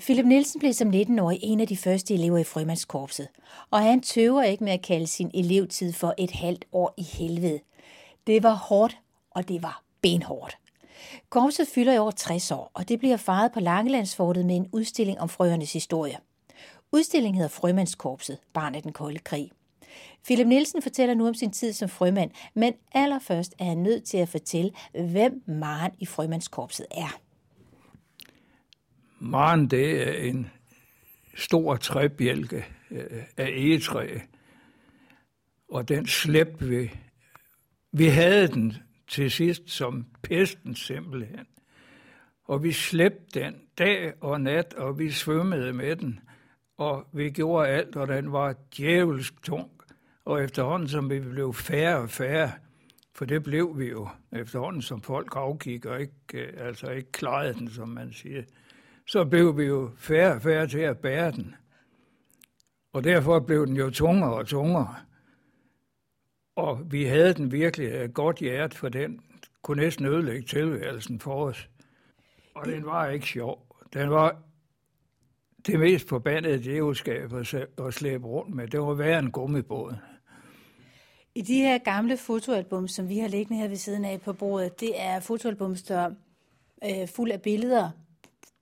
Philip Nielsen blev som 19-årig en af de første elever i frømandskorpset, og han tøver ikke med at kalde sin elevtid for et halvt år i helvede. Det var hårdt, og det var benhårdt. Korpset fylder i over 60 år, og det bliver faret på Langelandsfortet med en udstilling om frøernes historie. Udstillingen hedder Frømandskorpset, barn af den kolde krig. Philip Nielsen fortæller nu om sin tid som frømand, men allerførst er han nødt til at fortælle, hvem Maren i Frømandskorpset er. Maren, det er en stor træbjælke øh, af egetræ, og den slæb vi. Vi havde den til sidst som pesten simpelthen. Og vi slæbte den dag og nat, og vi svømmede med den, og vi gjorde alt, og den var djævelsk tung. Og efterhånden, som vi blev færre og færre, for det blev vi jo efterhånden, som folk afgik og ikke, øh, altså ikke klarede den, som man siger, så blev vi jo færre og færre til at bære den. Og derfor blev den jo tungere og tungere. Og vi havde den virkelig et godt hjert, for den kunne næsten ødelægge tilværelsen for os. Og den var ikke sjov. Den var det mest forbandede djævelskab at slæbe rundt med. Det var værre end gummibåd. I de her gamle fotoalbum, som vi har liggende her ved siden af på bordet, det er fotoalbum, der er øh, fuld af billeder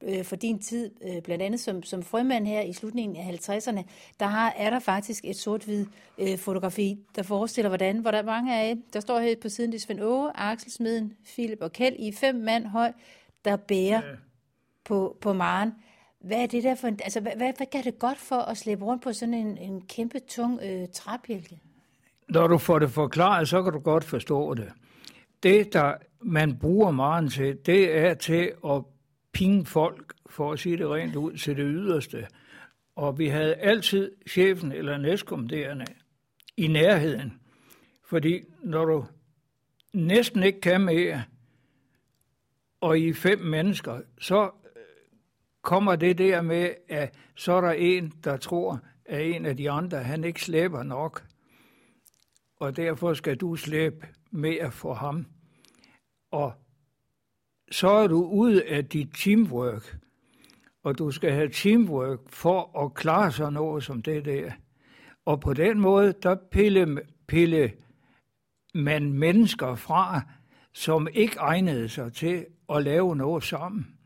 øh, for din tid, øh, blandt andet som, som frømand her i slutningen af 50'erne, der har, er der faktisk et sort-hvid øh, fotografi, der forestiller, hvordan, hvor der er mange af der står her på siden, det er Svend Åge, Axel Smeden, Philip og Kjeld, i fem mand høj, der bærer ja. på, på Maren. Hvad er det der for en, altså hvad, hvad, hvad gør det godt for at slæbe rundt på sådan en, en kæmpe tung øh, træbjælke? Når du får det forklaret, så kan du godt forstå det. Det, der man bruger Maren til, det er til at pinge folk, for at sige det rent ud, til det yderste. Og vi havde altid chefen eller næstkommanderende i nærheden. Fordi når du næsten ikke kan mere, og I fem mennesker, så øh, kommer det der med, at så er der en, der tror, at en af de andre, han ikke slæber nok. Og derfor skal du slæbe mere for ham. Og så er du ude af dit teamwork, og du skal have teamwork for at klare sig noget som det der. Og på den måde, der pille, pille man mennesker fra, som ikke egnede sig til at lave noget sammen.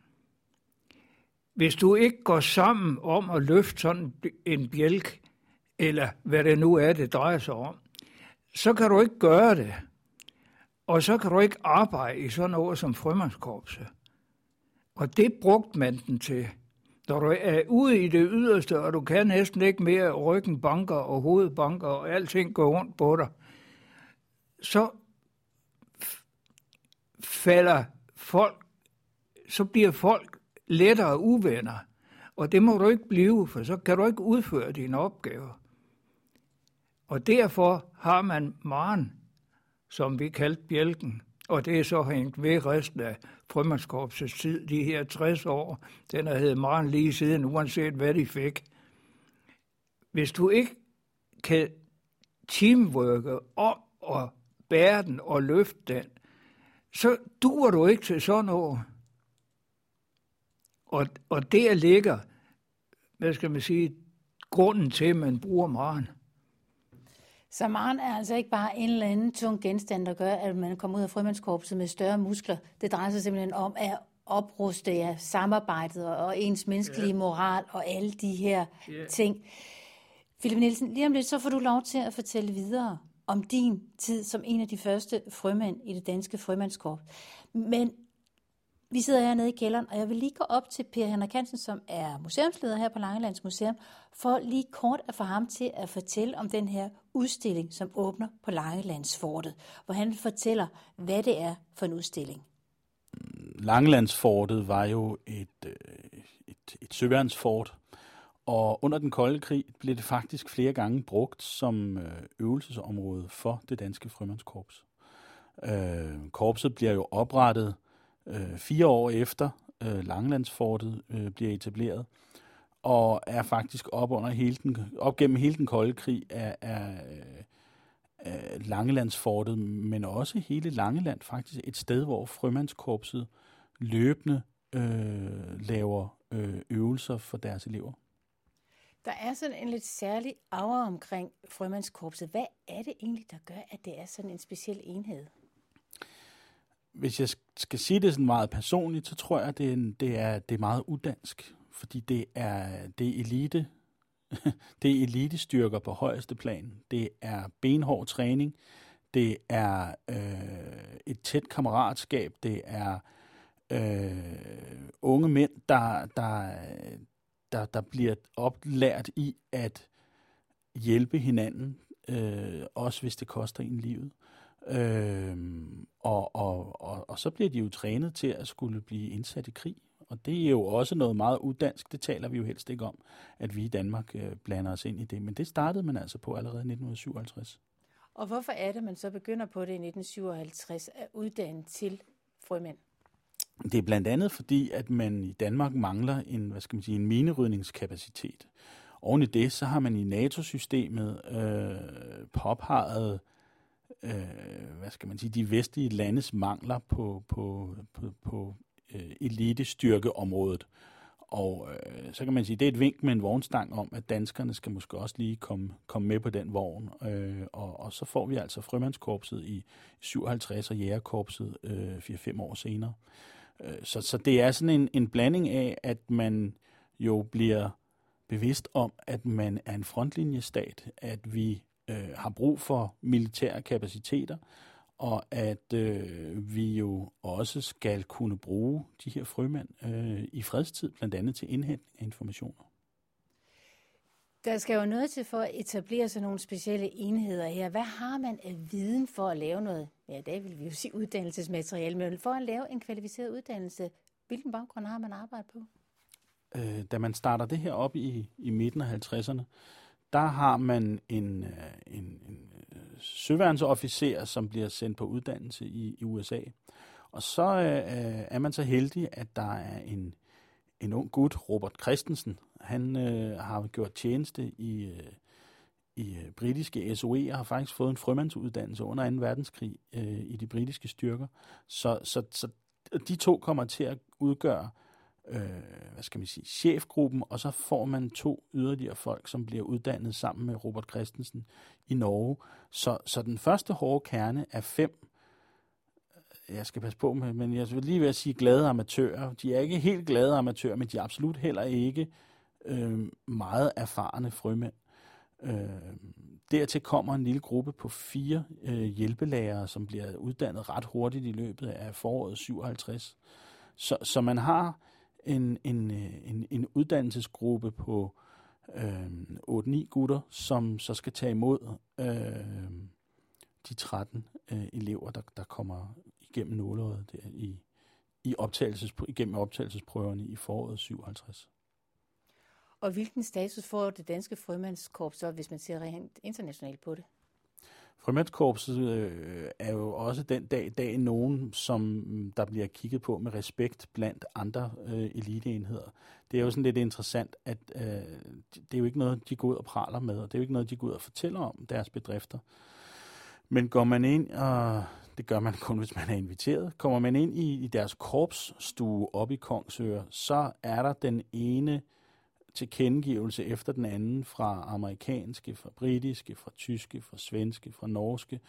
Hvis du ikke går sammen om at løfte sådan en bjælk, eller hvad det nu er, det drejer sig om, så kan du ikke gøre det. Og så kan du ikke arbejde i sådan noget som frømandskorpset. Og det brugte man den til. Når du er ude i det yderste, og du kan næsten ikke mere ryggen banker og hovedet banker, og alting går rundt på dig, så falder folk, så bliver folk lettere uvenner. Og det må du ikke blive, for så kan du ikke udføre dine opgaver. Og derfor har man Maren som vi kaldte bjælken. Og det er så hængt ved resten af frømandskorpsets tid, de her 60 år. Den har heddet meget lige siden, uanset hvad de fik. Hvis du ikke kan teamworke om at bære den og løfte den, så duer du ikke til sådan noget. Og, og der ligger, hvad skal man sige, grunden til, at man bruger meget. Så Maren er altså ikke bare en eller anden tung genstand, der gør, at man kommer ud af frømandskorpset med større muskler. Det drejer sig simpelthen om at opruste ja, samarbejdet og ens menneskelige yeah. moral og alle de her yeah. ting. Philip Nielsen, lige om lidt, så får du lov til at fortælle videre om din tid som en af de første frømænd i det danske frømandskorps. Men vi sidder hernede i kælderen, og jeg vil lige gå op til Per Henrik Hansen, som er museumsleder her på Langelands Museum, for lige kort at få ham til at fortælle om den her udstilling, som åbner på Langelandsfortet, hvor han fortæller, hvad det er for en udstilling. Langelandsfortet var jo et, øh, et, et søværnsfort, og under den kolde krig blev det faktisk flere gange brugt som øh, øvelsesområde for det danske frømandskorps. Øh, korpset bliver jo oprettet øh, fire år efter øh, Langelandsfortet øh, bliver etableret, og er faktisk op, under hele den, op gennem hele den kolde krig af, af, af Langelandsfortet, men også hele Langeland faktisk et sted, hvor frømandskorpset løbende øh, laver øh, øvelser for deres elever. Der er sådan en lidt særlig aura omkring frømandskorpset. Hvad er det egentlig, der gør, at det er sådan en speciel enhed? Hvis jeg skal sige det sådan meget personligt, så tror jeg, at det er, det er, det er meget udansk. Fordi det er, det er elite det er elitestyrker på højeste plan. Det er benhård træning. Det er øh, et tæt kammeratskab. Det er øh, unge mænd, der, der, der, der bliver oplært i at hjælpe hinanden, øh, også hvis det koster en livet. Øh, og, og, og, og så bliver de jo trænet til at skulle blive indsat i krig. Og det er jo også noget meget uddansk, det taler vi jo helst ikke om, at vi i Danmark øh, blander os ind i det. Men det startede man altså på allerede i 1957. Og hvorfor er det, man så begynder på det i 1957 at uddanne til frømænd? Det er blandt andet fordi, at man i Danmark mangler en, hvad skal man sige, en minerydningskapacitet. Oven i det, så har man i NATO-systemet øh, påpeget, øh, øh, hvad skal man sige, de vestlige landes mangler på, på, på, på øh, elitestyrkeområdet. Og øh, så kan man sige, det er et vink med en vognstang om, at danskerne skal måske også lige komme, komme med på den vogn. Øh, og, og så får vi altså frømandskorpset i 57 og jægerkorpset øh, 4-5 år senere. Øh, så, så det er sådan en, en blanding af, at man jo bliver bevidst om, at man er en frontlinjestat, at vi øh, har brug for militære kapaciteter, og at øh, vi jo også skal kunne bruge de her frømænd øh, i fredstid, blandt andet til indhentning af informationer. Der skal jo noget til for at etablere sådan nogle specielle enheder her. Hvad har man af viden for at lave noget, ja, i dag vil vi jo sige uddannelsesmateriale, men for at lave en kvalificeret uddannelse, hvilken baggrund har man arbejdet på? Øh, da man starter det her op i, i midten af 50'erne, der har man en, øh, en, en øh, søværnsofficer, som bliver sendt på uddannelse i, i USA. Og så øh, øh, er man så heldig, at der er en, en ung gut, Robert Christensen. Han øh, har gjort tjeneste i, øh, i britiske SOE og har faktisk fået en frømandsuddannelse under 2. verdenskrig øh, i de britiske styrker. Så, så, så de to kommer til at udgøre øh, hvad skal man sige, chefgruppen, og så får man to yderligere folk, som bliver uddannet sammen med Robert Christensen i Norge. Så, så den første hårde kerne er fem, øh, jeg skal passe på med, men jeg vil lige ved at sige glade amatører. De er ikke helt glade amatører, men de er absolut heller ikke øh, meget erfarne frømænd. Øh, dertil kommer en lille gruppe på fire øh, hjælpelærere, som bliver uddannet ret hurtigt i løbet af foråret 57. Så, så man har en, en, øh, en, en uddannelsesgruppe på øh, 8-9 gutter, som så skal tage imod øh, de 13 øh, elever, der, der kommer igennem nåleåret der i, i optagelses, igennem optagelsesprøverne i foråret 57. Og hvilken status får det danske frømandskorps så, hvis man ser rent internationalt på det? Frømandskorpset øh, er jo også den dag i dag nogen, som mm, der bliver kigget på med respekt blandt andre øh, eliteenheder. Det er jo sådan lidt interessant, at øh, det er jo ikke noget, de går ud og praler med, og det er jo ikke noget, de går ud og fortæller om deres bedrifter. Men går man ind, og det gør man kun, hvis man er inviteret, kommer man ind i, i deres korpsstue op i Kongsøer, så er der den ene tilkendegivelse efter den anden fra amerikanske, fra britiske, fra tyske, fra svenske, fra norske,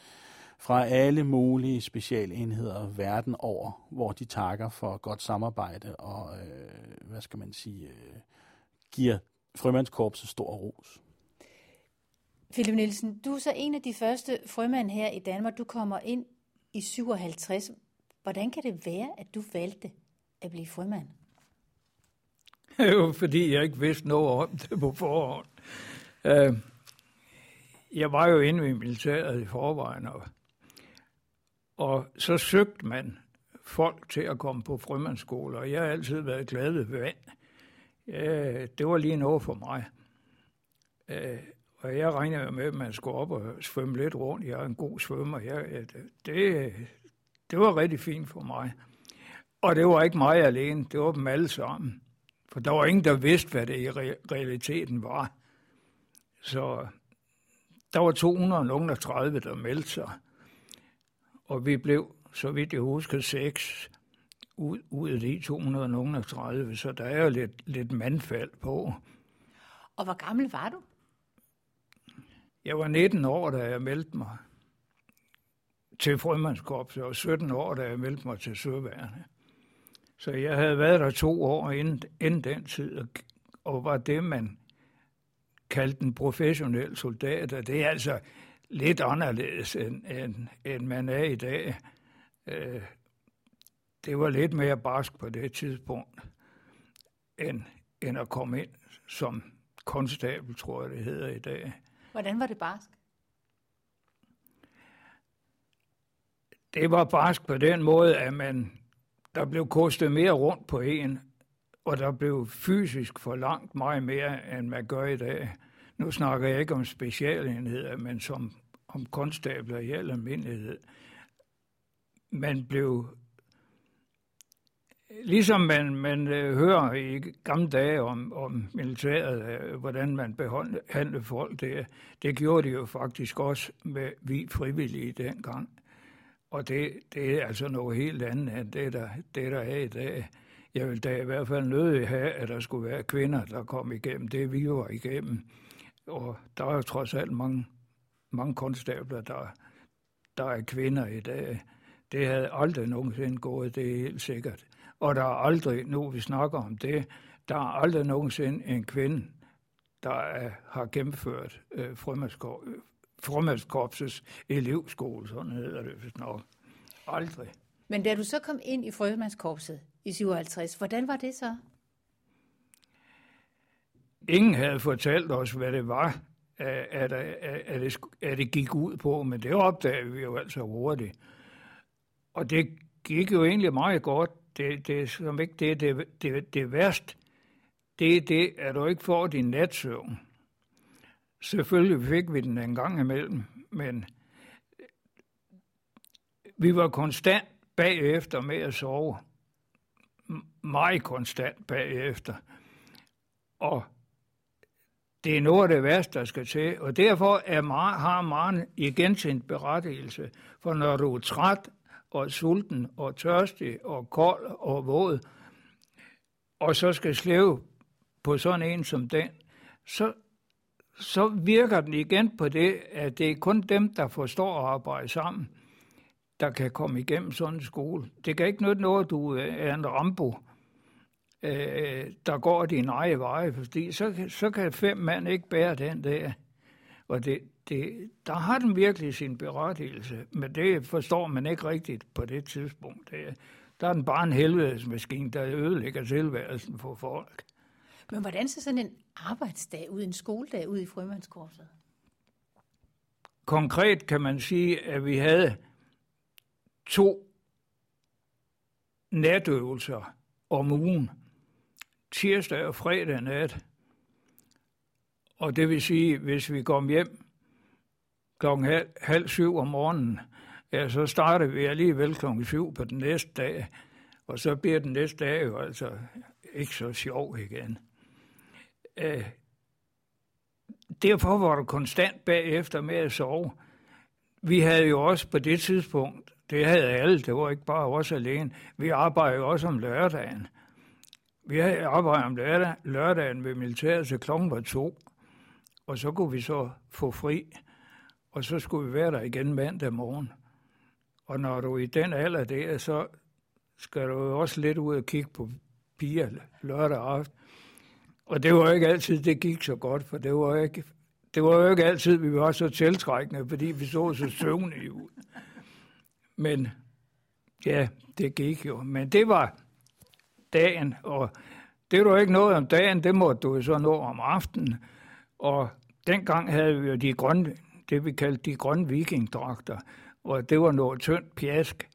fra alle mulige specialenheder verden over, hvor de takker for godt samarbejde og, øh, hvad skal man sige, øh, giver frømandskorpset stor ros. Philip Nielsen, du er så en af de første frømænd her i Danmark. Du kommer ind i 57. Hvordan kan det være, at du valgte at blive frømand? jo fordi jeg ikke vidste noget om det på forhånd. Uh, jeg var jo inde i militæret i forvejen, og, og så søgte man folk til at komme på frømandsskole, og jeg har altid været glad ved vand. Øh, det var lige noget for mig. Uh, og jeg regnede med, at man skulle op og svømme lidt rundt. Jeg er en god svømmer. Jeg, det, det var rigtig fint for mig. Og det var ikke mig alene, det var dem alle sammen. For der var ingen, der vidste, hvad det i realiteten var. Så der var 230, der meldte sig. Og vi blev, så vidt jeg husker, seks. ud, ud af de 230, så der er jo lidt, lidt mandfald på. Og hvor gammel var du? Jeg var 19 år, da jeg meldte mig til frømandskorpset, og 17 år, da jeg meldte mig til Søværne. Så jeg havde været der to år inden, inden den tid, og, og var det, man kaldte en professionel soldat, og det er altså lidt anderledes, end, end, end man er i dag. Øh, det var lidt mere barsk på det tidspunkt, end, end at komme ind som konstabel, tror jeg, det hedder i dag. Hvordan var det barsk? Det var barsk på den måde, at man, der blev kostet mere rundt på en, og der blev fysisk for langt meget mere, end man gør i dag. Nu snakker jeg ikke om specialenheder, men som om konstabler i al almindelighed. Man blev Ligesom man, man øh, hører i gamle dage om, om militæret, øh, hvordan man behandlede folk, det, det gjorde de jo faktisk også med vi frivillige dengang. Og det, det er altså noget helt andet end det, der, det, der er i dag. Jeg vil da i hvert fald nødig have, at der skulle være kvinder, der kom igennem det, vi var igennem. Og der er jo trods alt mange, mange konstabler, der, der er kvinder i dag. Det havde aldrig nogensinde gået, det er helt sikkert. Og der er aldrig, nu vi snakker om det, der er aldrig nogensinde en kvinde, der er, har gennemført øh, frømandskorpsets elevskole, sådan hedder det vist nok. Aldrig. Men da du så kom ind i frømandskorpset i 57, hvordan var det så? Ingen havde fortalt os, hvad det var, at, at, at, det, at det gik ud på, men det opdagede vi jo altså hurtigt. Og det gik jo egentlig meget godt det, det er som ikke det, det, det, det værste, det er det, at du ikke får din natsøvn. Selvfølgelig fik vi den en gang imellem, men vi var konstant bagefter med at sove. Meget konstant bagefter. Og det er noget af det værste, der skal til. Og derfor er Mar- har Maren igen sin berettigelse. For når du er træt og sulten og tørstig og kold og våd, og så skal slæve på sådan en som den, så, så virker den igen på det, at det er kun dem, der forstår at arbejde sammen, der kan komme igennem sådan en skole. Det kan ikke nytte noget, du er en rambo, øh, der går din egen veje, fordi så, så kan fem mand ikke bære den der. Og det, det, der har den virkelig sin berettigelse, men det forstår man ikke rigtigt på det tidspunkt. Det, der er den bare en helvedesmaskine, der ødelægger tilværelsen for folk. Men hvordan ser sådan en arbejdsdag ud, en skoledag ud i frømandskorset? Konkret kan man sige, at vi havde to natøvelser om ugen. Tirsdag og fredag nat. Og det vil sige, hvis vi kom hjem klokken halv, halv syv om morgenen, ja, så starter vi alligevel klokken syv på den næste dag, og så bliver den næste dag jo altså ikke så sjov igen. Øh, derfor var du konstant bagefter med at sove. Vi havde jo også på det tidspunkt, det havde alle, det var ikke bare os alene, vi arbejdede jo også om lørdagen. Vi havde arbejdet om lørdag, lørdagen ved militæret, så klokken var to, og så kunne vi så få fri og så skulle vi være der igen mandag morgen. Og når du i den alder der, så skal du også lidt ud og kigge på piger lørdag aften. Og det var jo ikke altid, det gik så godt, for det var ikke, det var jo ikke altid, vi var så tiltrækkende, fordi vi så så søvnige ud. Men ja, det gik jo. Men det var dagen, og det var ikke noget om dagen, det måtte du så nå om aftenen. Og dengang havde vi jo de grønne det, vi kaldte de grønne vikingdragter, og det var noget tyndt pjask,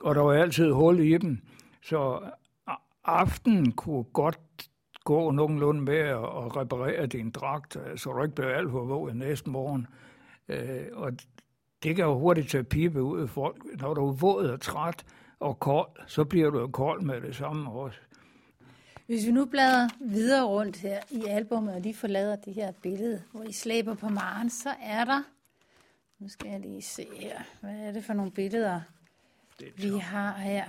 og der var altid hul i dem, så aftenen kunne godt gå nogenlunde med at reparere din dragt, så du ikke blev alt for våd næste morgen. Øh, og det kan jo hurtigt tage pibe ud af folk. Når du er våd og træt og kold, så bliver du kold med det samme også. Hvis vi nu bladrer videre rundt her i albumet, og lige forlader det her billede, hvor I slæber på Maren, så er der, nu skal jeg lige se her, hvad er det for nogle billeder, vi har her.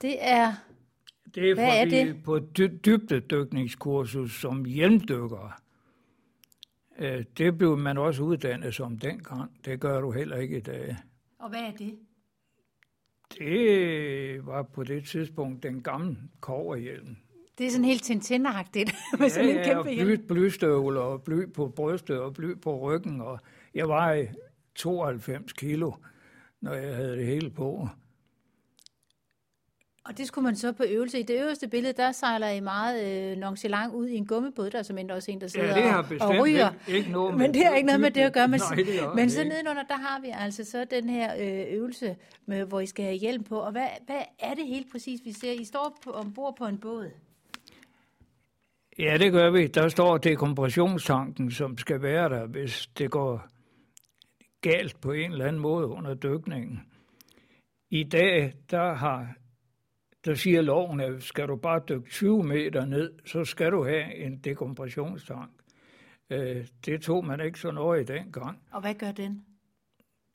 Det er... Det er, Hvad er det? på dy- dybdedykningskursus som hjelmdykker, øh, det blev man også uddannet som dengang. Det gør du heller ikke i dag. Og hvad er det? Det var på det tidspunkt den gamle koverhjelm. Det er sådan helt tintinagtigt med sådan en ja, kæmpe og bly, hjelm. blystøvler og bly på brystet og bly på ryggen. Og jeg var 92 kilo, når jeg havde det hele på. Og det skulle man så på øvelse. I det øverste billede, der sejler I meget øh, nonchalant ud i en gummibåd. Der er som også en, der sidder Ja, det har og, og ryger. ikke, ikke noget Men det har ikke noget med det at gøre. Men, Nej, det men så nedenunder, der har vi altså så den her øh, øvelse, med, hvor I skal have hjelm på. Og hvad, hvad er det helt præcis, vi ser? I står på, ombord på en båd. Ja, det gør vi. Der står dekompressionstanken, som skal være der, hvis det går galt på en eller anden måde under dykningen. I dag, der har der siger loven, at skal du bare dykke 20 meter ned, så skal du have en dekompressionstank. Øh, Det tog man ikke så i dengang. Og hvad gør den?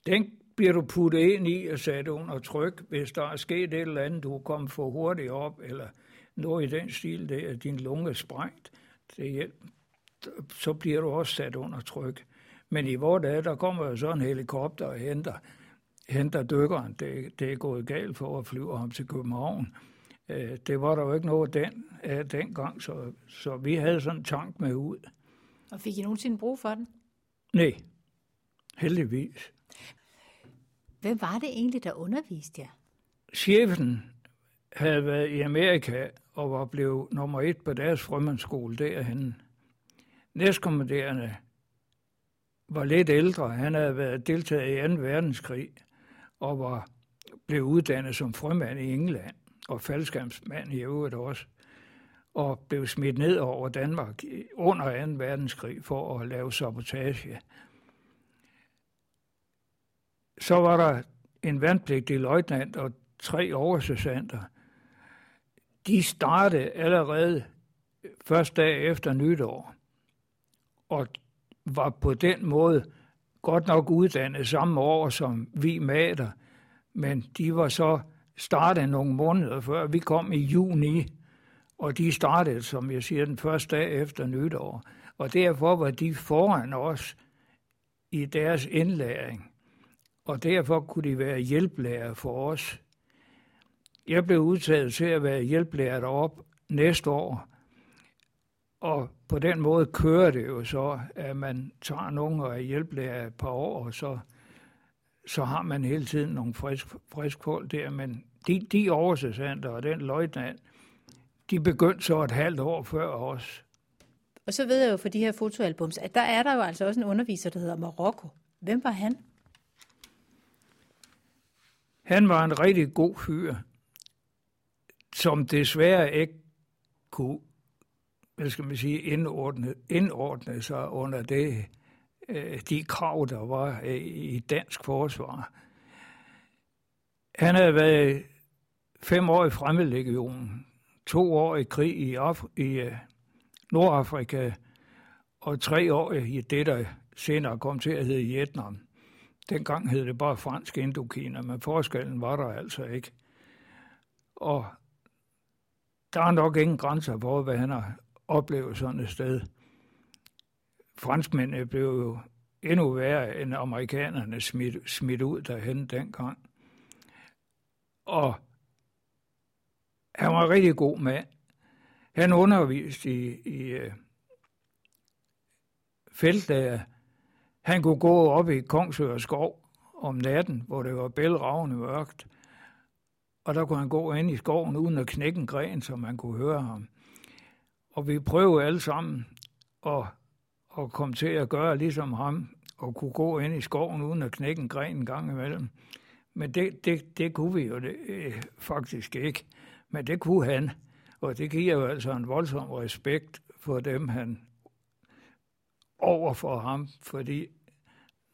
Den bliver du puttet ind i og sat under tryk, hvis der er sket et eller andet, du er kommet for hurtigt op, eller noget i den stil, det er din lunge er sprængt, det hjælp, så bliver du også sat under tryk. Men i vores dage, der kommer jo så en helikopter og henter, henter dykkeren. Det, det er gået galt for at flyve ham til København. Øh, Det var der jo ikke noget den, af dengang, så, så vi havde sådan en tank med ud. Og fik I nogensinde brug for den? Nej, heldigvis. Hvem var det egentlig, der underviste jer? chefen havde været i Amerika og var blevet nummer et på deres frømandsskole derhen. Næstkommanderende var lidt ældre. Han havde været deltaget i 2. verdenskrig og var blev uddannet som frømand i England og faldskærmsmand i øvrigt også og blev smidt ned over Danmark under 2. verdenskrig for at lave sabotage. Så var der en vandpligtig løjtnant og tre oversergeanter. De startede allerede første dag efter nytår, og var på den måde godt nok uddannet samme år som vi mater, men de var så startet nogle måneder før. Vi kom i juni, og de startede, som jeg siger, den første dag efter nytår. Og derfor var de foran os i deres indlæring, og derfor kunne de være hjælplærer for os. Jeg blev udtaget til at være hjælplærer deroppe næste år, og på den måde kører det jo så, at man tager nogen og er hjælplærer et par år, og så, så har man hele tiden nogle frisk, frisk folk der. Men de, de oversergeanter og den løjtnant, de begyndte så et halvt år før os. Og så ved jeg jo for de her fotoalbums, at der er der jo altså også en underviser, der hedder Marokko. Hvem var han? Han var en rigtig god fyr, som desværre ikke kunne, hvad skal man sige, indordne, indordne sig under det, øh, de krav, der var øh, i dansk forsvar. Han havde været fem år i fremmedlegionen, to år i krig i, Af- i øh, Nordafrika, og tre år i det, der senere kom til at hedde Vietnam. Dengang hed det bare fransk Indokina, men forskellen var der altså ikke. Og der er nok ingen grænser for, hvad han har oplevet sådan et sted. Franskmændene blev jo endnu værre end amerikanerne smidt, smidt ud derhen dengang. Og han var en rigtig god mand. Han underviste i, i øh, uh, feltlager. Han kunne gå op i Kongsøer skov om natten, hvor det var bælragende mørkt. Og der kunne han gå ind i skoven uden at knække en gren, så man kunne høre ham. Og vi prøvede alle sammen at, at komme til at gøre ligesom ham, og kunne gå ind i skoven uden at knække en gren en gang imellem. Men det, det, det kunne vi jo det, øh, faktisk ikke. Men det kunne han. Og det giver jo altså en voldsom respekt for dem, han over for ham, fordi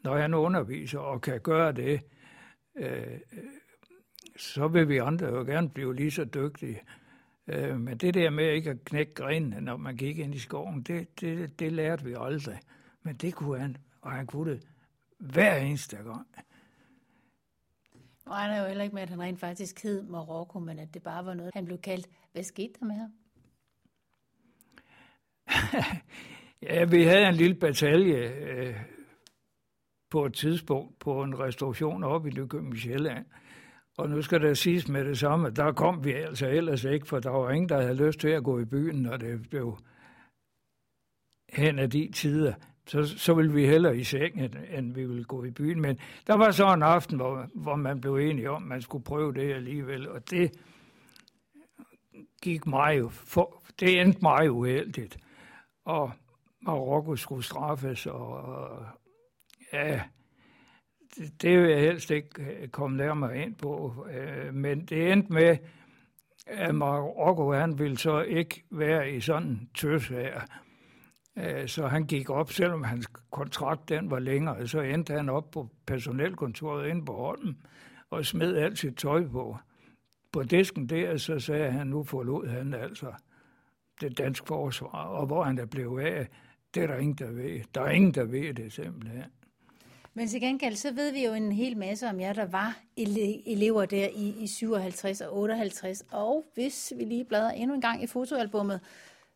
når han underviser og kan gøre det, øh, øh, så vil vi andre jo gerne blive lige så dygtige. Øh, men det der med ikke at knække grenene, når man gik ind i skoven, det, det, det lærte vi aldrig. Men det kunne han, og han kunne det hver eneste gang. Og han er jo heller ikke med, at han rent faktisk hed Marokko, men at det bare var noget, han blev kaldt. Hvad skete der med ham? ja, vi havde en lille batalje øh, på et tidspunkt på en restauration oppe i Lykøbing Sjælland. Og nu skal der siges med det samme, der kom vi altså ellers ikke, for der var ingen, der havde lyst til at gå i byen, når det blev hen af de tider. Så, så ville vi hellere i sengen, end, end vi ville gå i byen. Men der var så en aften, hvor, hvor man blev enige om, at man skulle prøve det alligevel. Og det gik mig jo, for, det endte mig uheldigt. Og Marokko skulle straffes, og, og ja, det, det vil jeg helst ikke øh, komme nærmere ind på. Øh, men det endte med, at Marokko han ville så ikke være i sådan en tøs her. Øh, så han gik op, selvom hans kontrakt den var længere, så endte han op på personelkontoret inde på Holmen og smed alt sit tøj på. På disken der, så sagde han, nu forlod han altså det danske forsvar, og hvor han er blevet af, det er der ingen, der ved. Der er ingen, der ved det simpelthen. Men til gengæld, så ved vi jo en hel masse om jer, der var elever der i, i 57 og 58. Og hvis vi lige bladrer endnu en gang i fotoalbummet,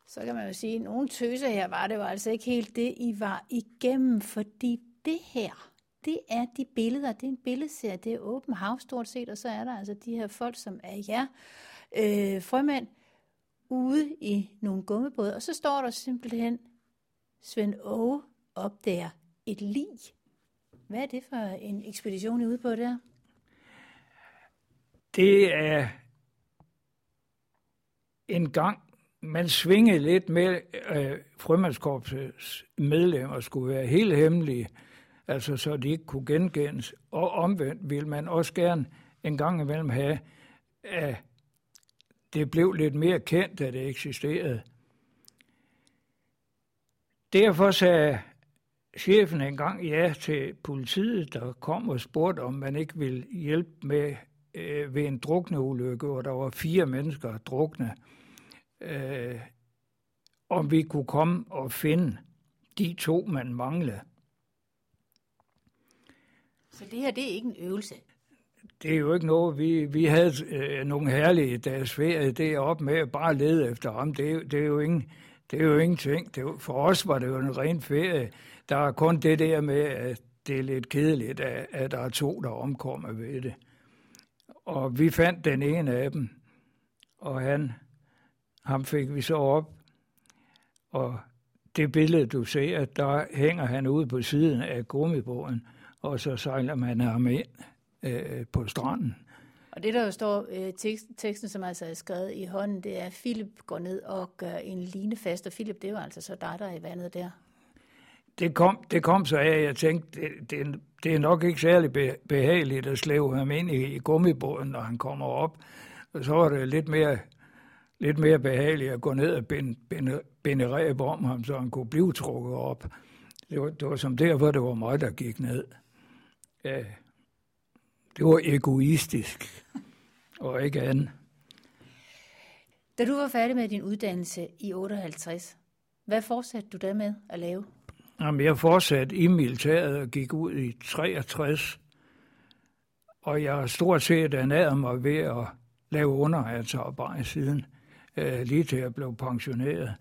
så kan man jo sige, at nogle tøser her var det var altså ikke helt det, I var igennem, fordi det her, det er de billeder, det er en billedserie, det er åben hav stort set, og så er der altså de her folk, som er jer, øh, frømænd, ude i nogle gummibåde, og så står der simpelthen Svend Åge der et lig. Hvad er det for en ekspedition, I er ude på der? Det er en gang, man svingede lidt med, øh, at frømandskorpsets medlemmer skulle være helt hemmelige, altså så de ikke kunne genkendes. Og omvendt vil man også gerne en gang imellem have, at det blev lidt mere kendt, at det eksisterede. Derfor sagde chefen engang ja til politiet, der kom og spurgte, om man ikke ville hjælpe med øh, ved en drukneulykke, hvor der var fire mennesker drukne, øh, om vi kunne komme og finde de to, man manglede. Så det her, det er ikke en øvelse? Det er jo ikke noget. Vi, vi havde øh, nogle herlige dages ferie deroppe med at bare lede efter ham. Det, det, er jo ingen, det er jo ingenting. Det, for os var det jo en ren ferie. Der er kun det der med, at det er lidt kedeligt, at, at der er to, der omkommer ved det. Og vi fandt den ene af dem, og han, ham fik vi så op. Og det billede, du ser, der hænger han ude på siden af gummibåden, og så sejler man ham ind øh, på stranden. Og det, der jo står øh, tekst, teksten, som altså er skrevet i hånden, det er, at Philip går ned og gør en line fast, og Philip, det var altså så dig, der er i vandet der. Det kom, det kom så af, at jeg tænkte, det, det, det er nok ikke særlig behageligt at slæve ham ind i, i gummibåden, når han kommer op. Og så var det lidt mere, lidt mere behageligt at gå ned og binde, binde, binde ræb om ham, så han kunne blive trukket op. Det var, det var som derfor, det var mig, der gik ned. Ja, det var egoistisk, og ikke andet. Da du var færdig med din uddannelse i 58, hvad fortsatte du da med at lave? Jamen, jeg fortsatte i militæret og gik ud i 63, og jeg har stort set ernæret mig ved at lave underhandsarbejde siden, øh, lige til jeg blev pensioneret.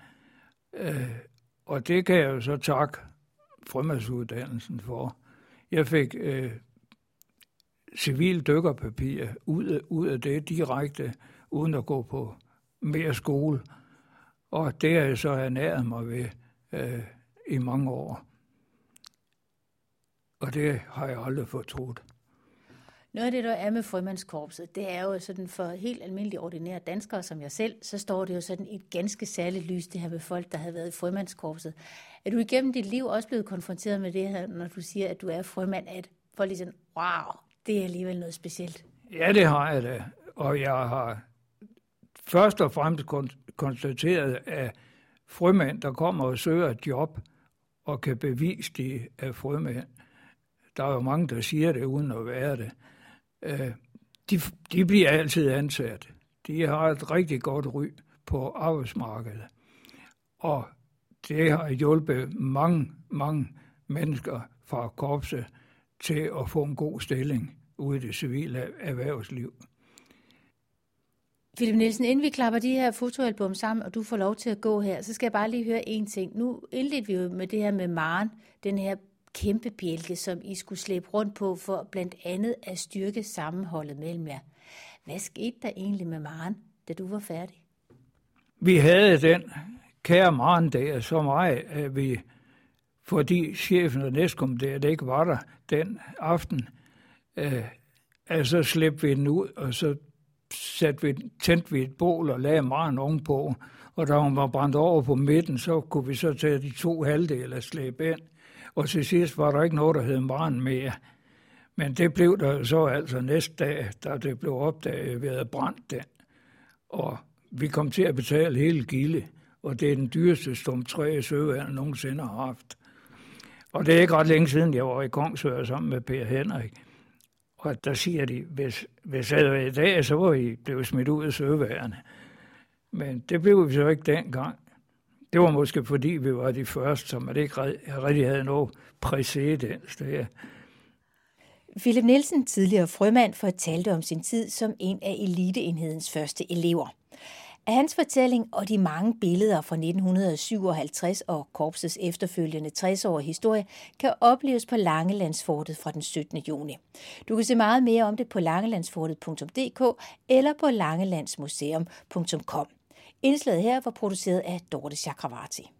Øh, og det kan jeg jo så takke frømandsuddannelsen for. Jeg fik øh, civil dykkerpapir ud af, ud af det direkte, uden at gå på mere skole. Og det har jeg så ernæret mig ved øh, i mange år. Og det har jeg aldrig fortrudt. Noget af det, der er med frømandskorpset, det er jo sådan for helt almindelige ordinære danskere som jeg selv, så står det jo sådan et ganske særligt lys, det her med folk, der har været i frømandskorpset. Er du igennem dit liv også blevet konfronteret med det her, når du siger, at du er frømand, at folk lige sådan, wow, det er alligevel noget specielt. Ja, det har jeg da. Og jeg har først og fremmest konstateret, at frømænd, der kommer og søger et job, og kan bevise, de er frømænd. Der er jo mange, der siger det, uden at være det. Øh, de, de bliver altid ansat. De har et rigtig godt ry på arbejdsmarkedet. Og det har hjulpet mange, mange mennesker fra korpset til at få en god stilling ude i det civile erhvervsliv. Philip Nielsen, inden vi klapper de her fotoalbum sammen, og du får lov til at gå her, så skal jeg bare lige høre en ting. Nu indledte vi jo med det her med Maren, den her kæmpe bjælke, som I skulle slæbe rundt på for blandt andet at styrke sammenholdet mellem jer. Hvad skete der egentlig med Maren, da du var færdig? Vi havde den kære Maren der så meget, at vi, fordi chefen og næstkommanderende ikke var der den aften, øh, altså slæbte vi den ud, og så satte vi, tændte vi et bål og lagde Maren ovenpå, og da hun var brændt over på midten, så kunne vi så tage de to halvdele og slæbe ind, og til sidst var der ikke noget, der hed Maren mere. Men det blev der så altså næste dag, da det blev opdaget, at vi havde brændt den. Og vi kom til at betale hele gilde, og det er den dyreste stum træ, Søvand nogensinde har haft. Og det er ikke ret længe siden, jeg var i Kongsør sammen med Per Henrik. Og der siger de, hvis, hvis jeg var i dag, så var I blevet smidt ud af søværende. Men det blev vi så ikke dengang. Det var måske fordi, vi var de første, som man ikke rigtig havde noget præcedens der. Philip Nielsen, tidligere frømand, fortalte om sin tid som en af eliteenhedens første elever. Af hans fortælling og de mange billeder fra 1957 og korpsets efterfølgende 60-årige historie kan opleves på Langelandsfortet fra den 17. juni. Du kan se meget mere om det på langelandsfortet.dk eller på langelandsmuseum.com. Indslaget her var produceret af Dorte Chakravarti.